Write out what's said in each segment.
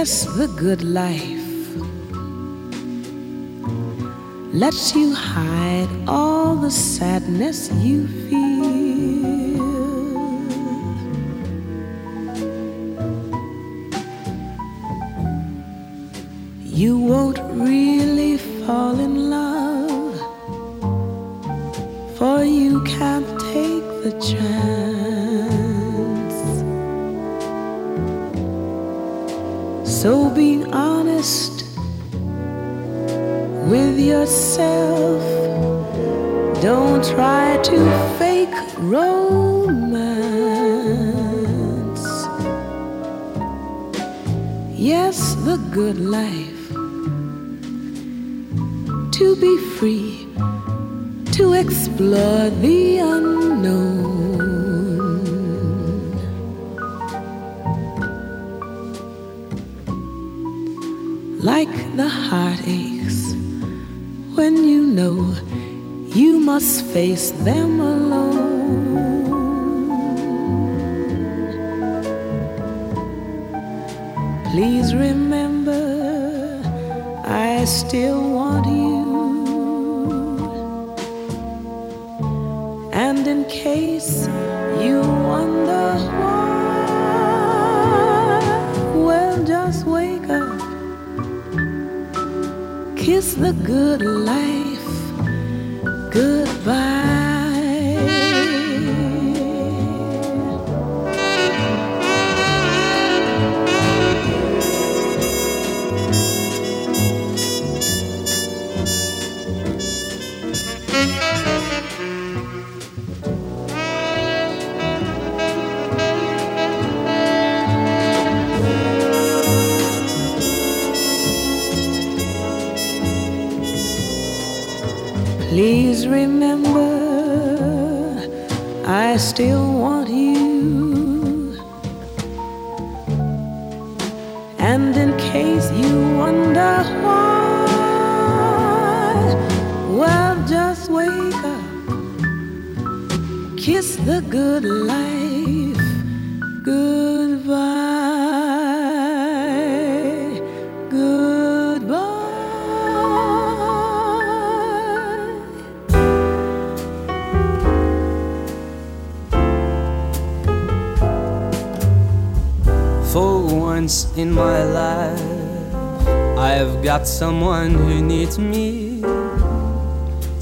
Yes, the good life lets you hide all the sadness you feel. Explore the unknown. Like the heartaches when you know you must face them alone. Please remember, I still want you. Case you wonder why, well, just wake up, kiss the good life. Goodbye.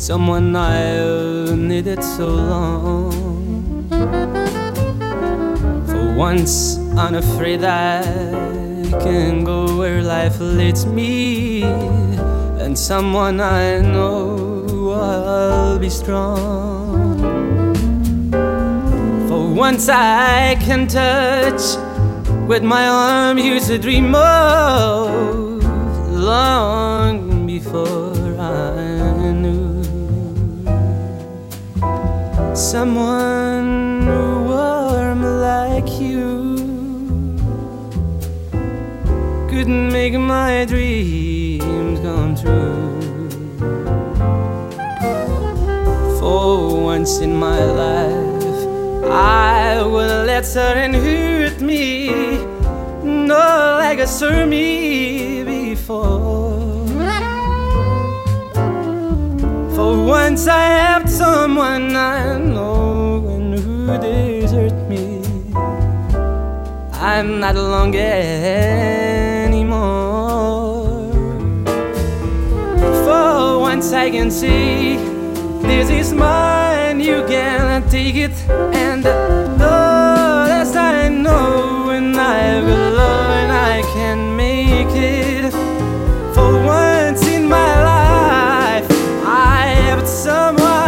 Someone I've needed so long. For once, unafraid I can go where life leads me. And someone I know I'll be strong. For once I can touch with my arm used to dream of long before someone warm like you couldn't make my dreams come true. For once in my life, I will let certain hurt me, not like a serve me before. For once I have someone I know and who desert me. I'm not alone anymore. For once I can see this is mine, you can take it. And the less I know when I will learn, I can make it. For once in my life, I have someone.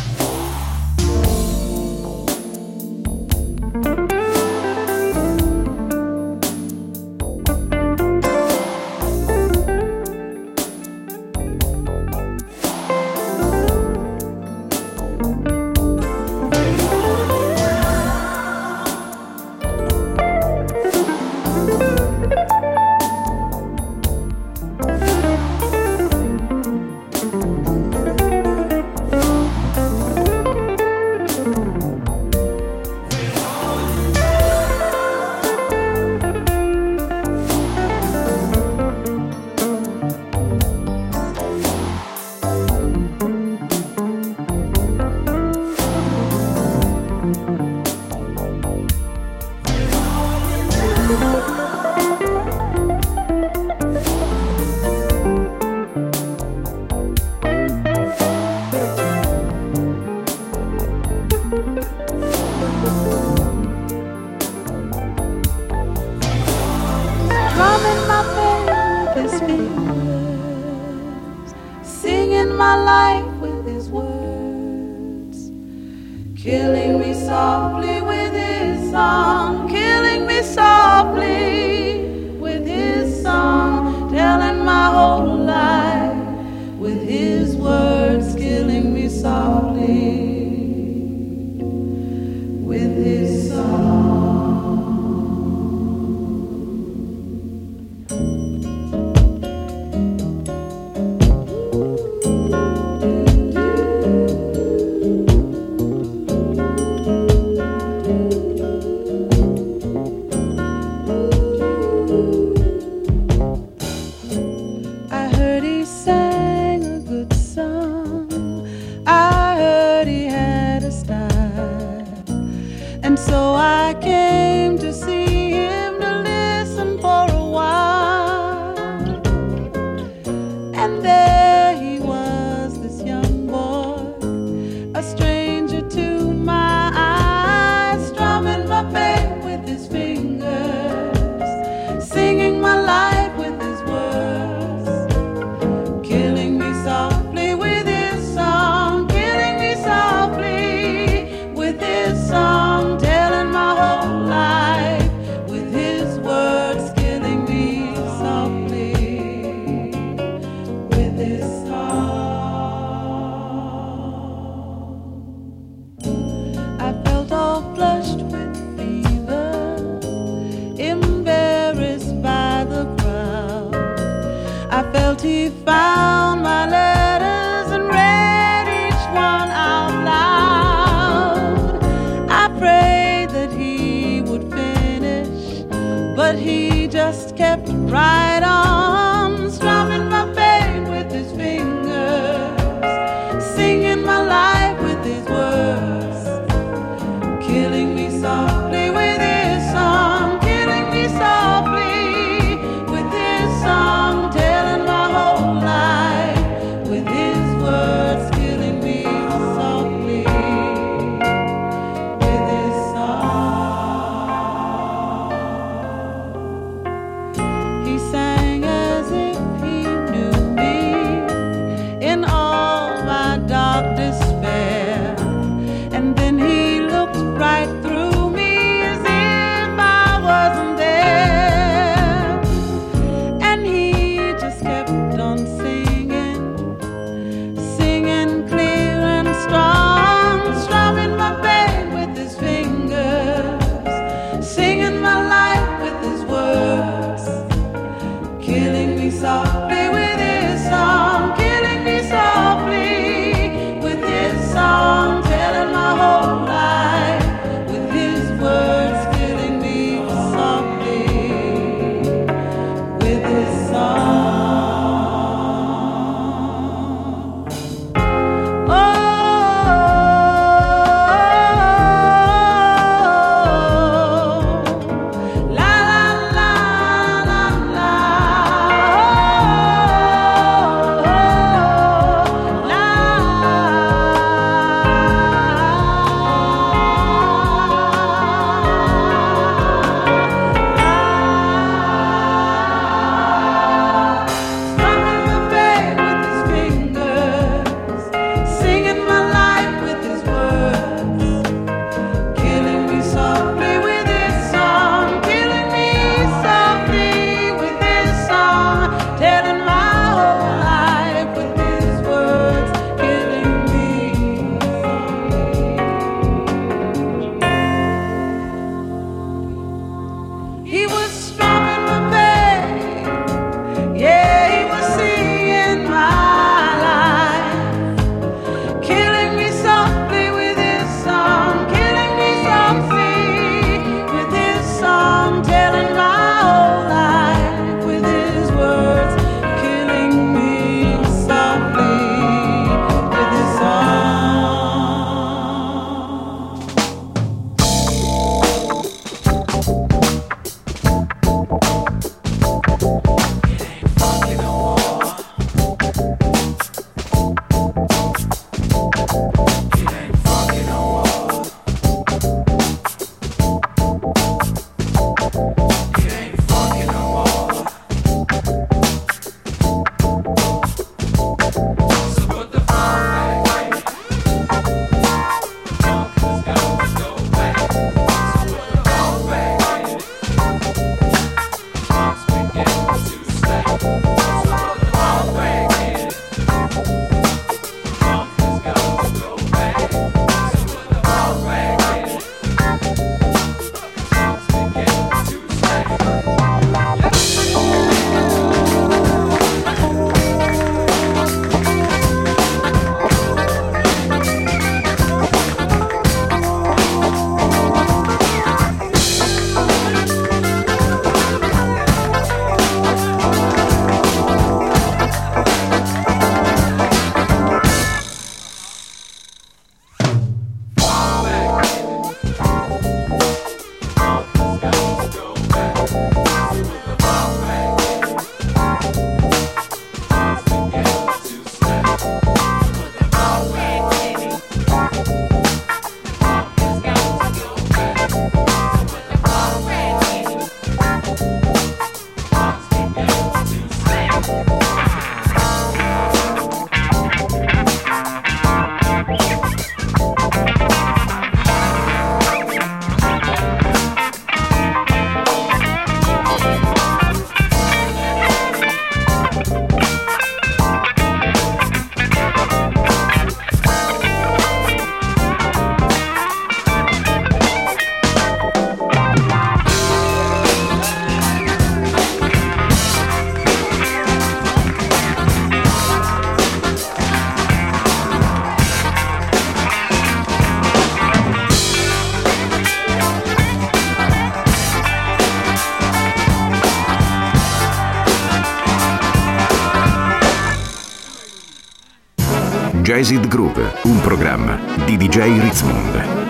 Jazzed Groove, un programma di DJ Ritzmond.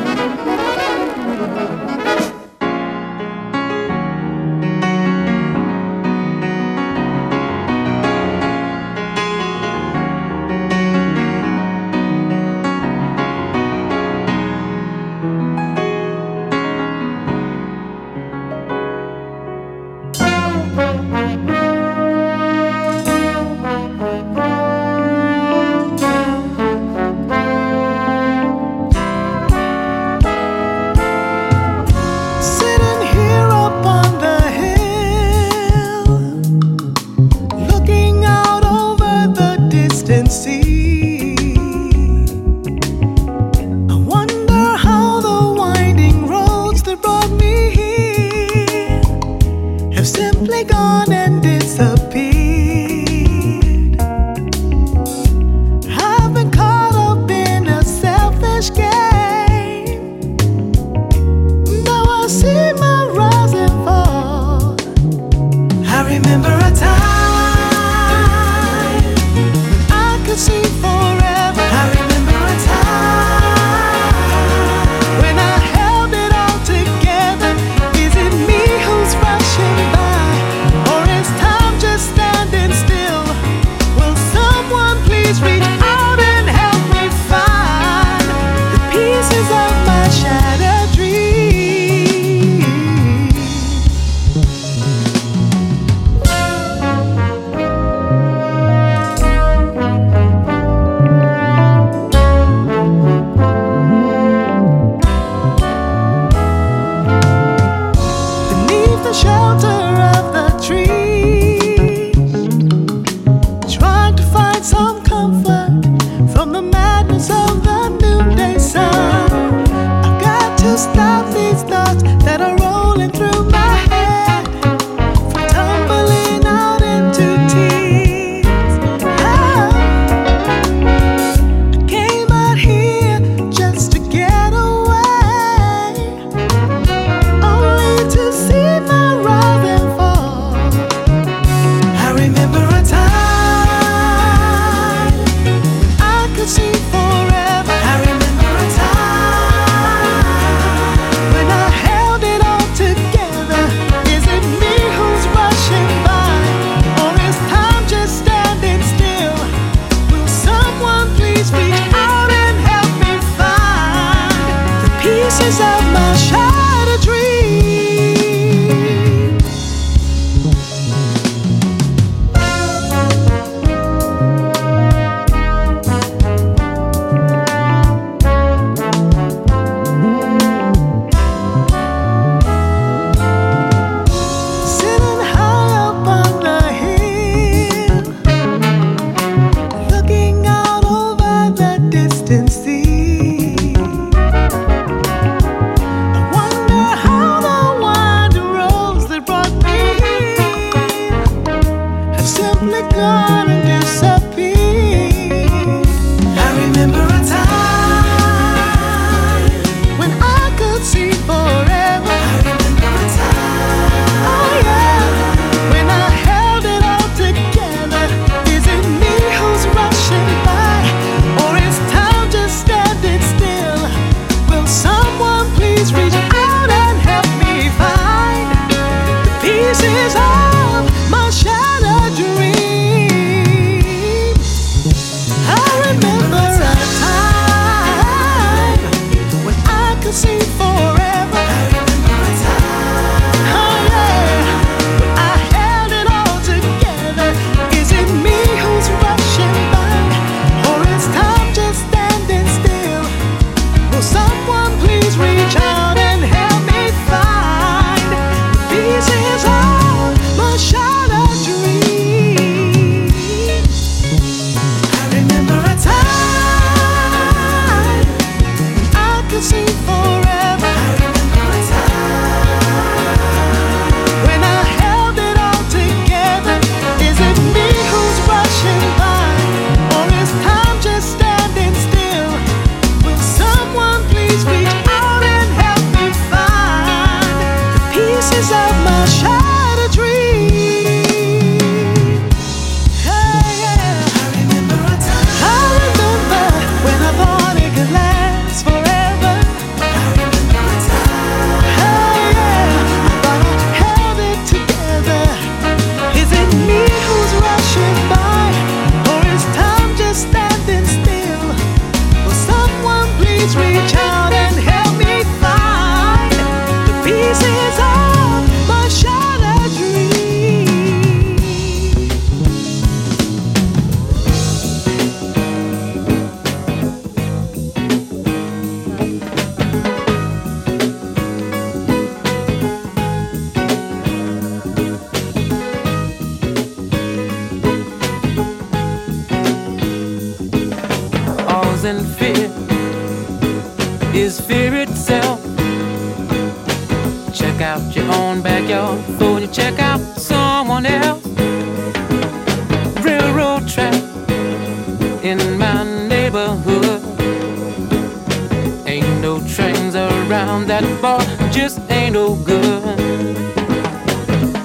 Bar, just ain't no good.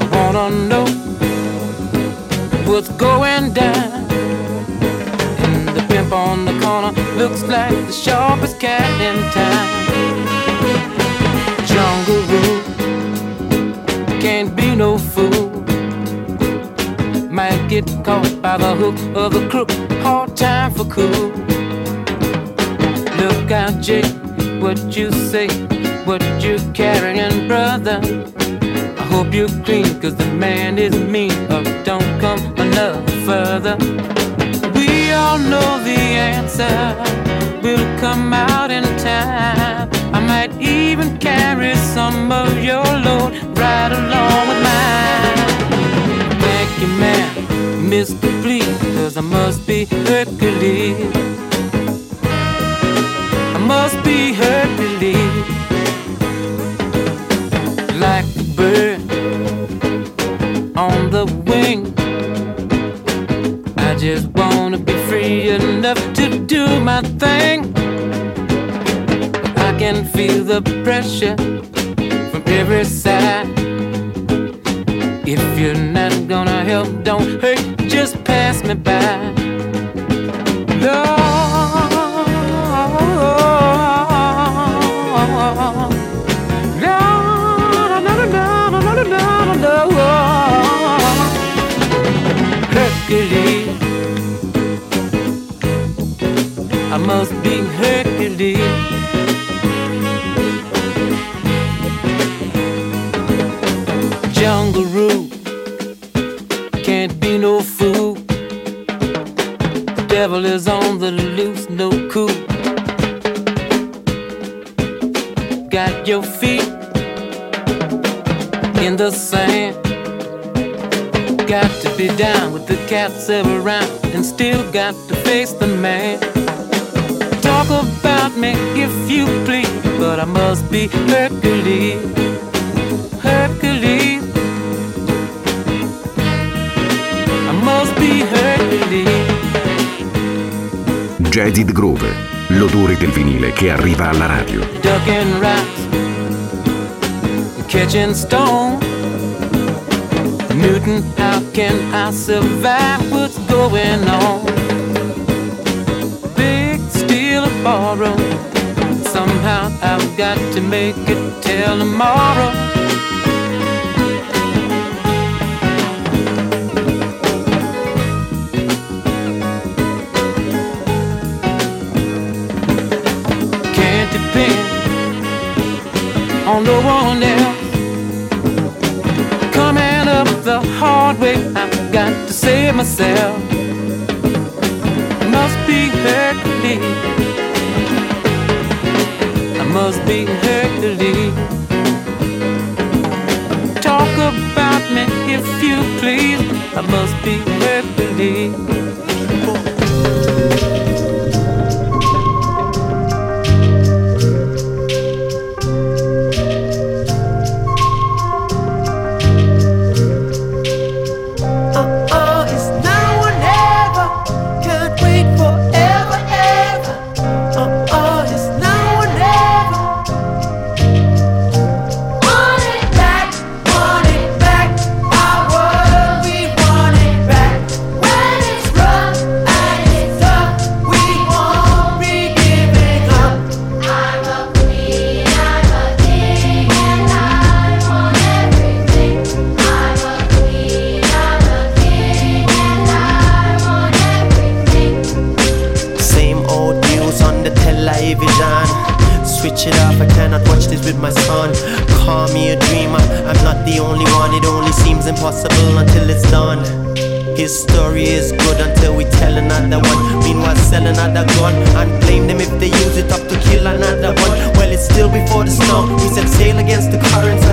I wanna know what's going down. And the pimp on the corner looks like the sharpest cat in town. Jungle rule can't be no fool. Might get caught by the hook of a crook. Hard time for cool. Look out, Jake, what you say, with me. I must be Hercules. Jungle can't be no fool. The Devil is on the loose, no cool. Got your feet in the sand. Got to be down with the cats around and still got to face the man. If you please, but I must be Hercules. Hercules. I must be Hercules. Jaded Groove, l'odore del vinile che arriva alla radio. ducking rats, catching stone. Newton, how can I survive? What's going on? Big or borrow. Somehow I've got to make it till tomorrow. Can't depend on no one else. Coming up the hard way, I've got to save myself. Another gun and blame them if they use it up to kill another one. Well, it's still before the storm. We set sail against the currents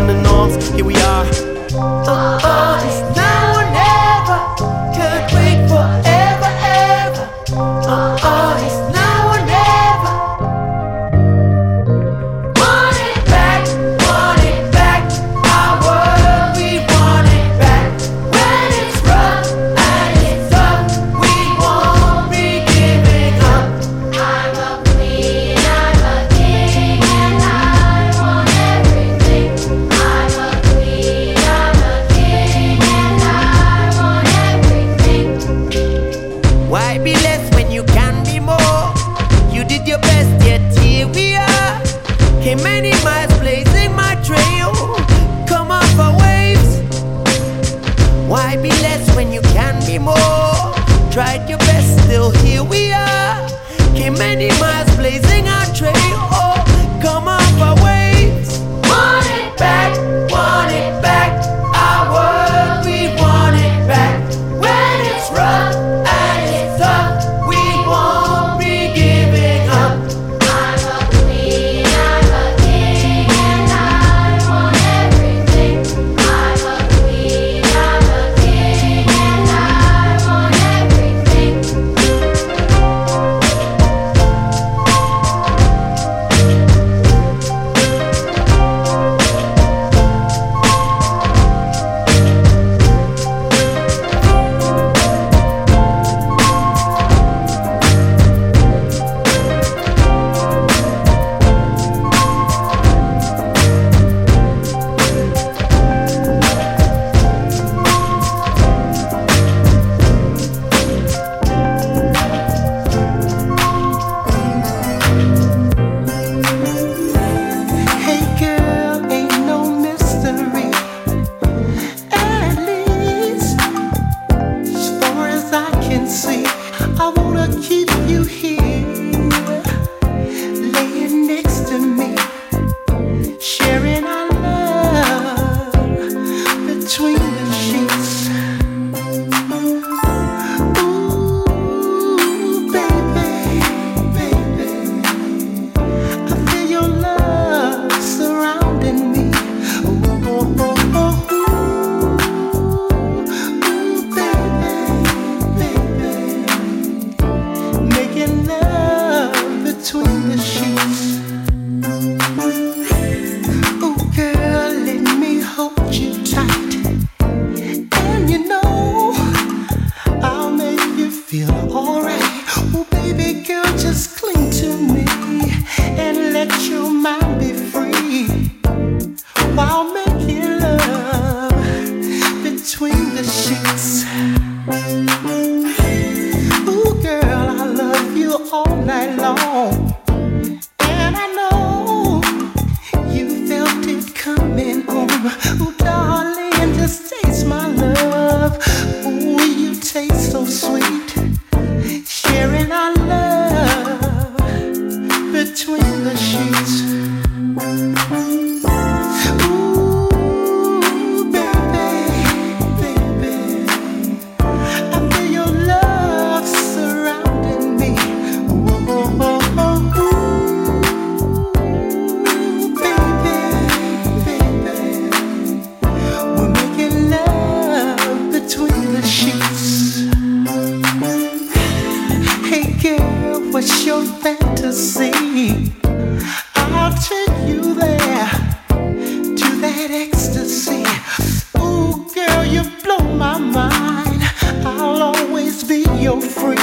so free.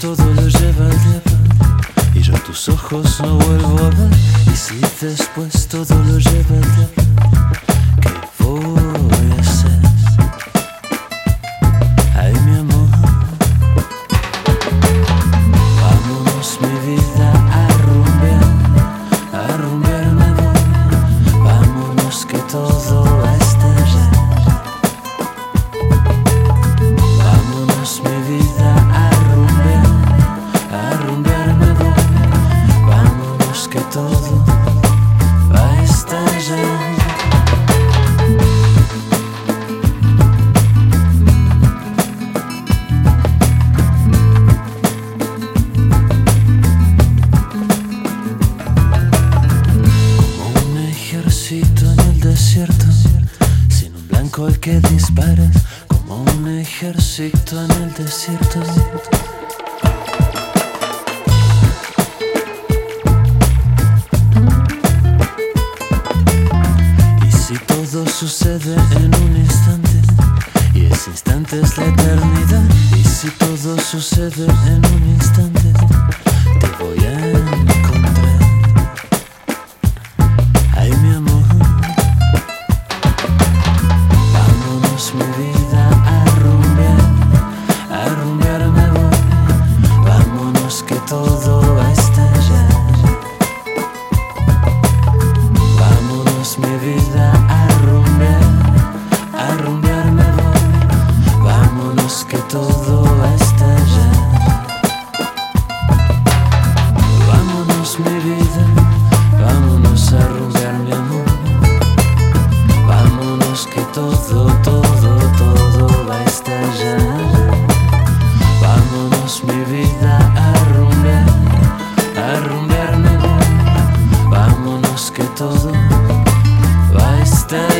todo lo lleva el diablo y yo tus ojos no vuelvo a ver. Y si después todo lo lleva el diablo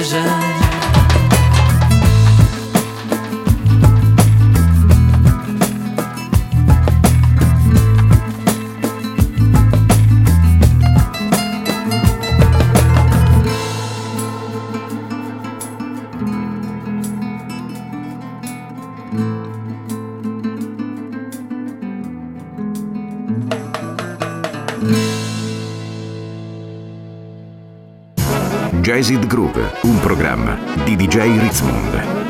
je Resid Group, un programma di DJ Ritzmond.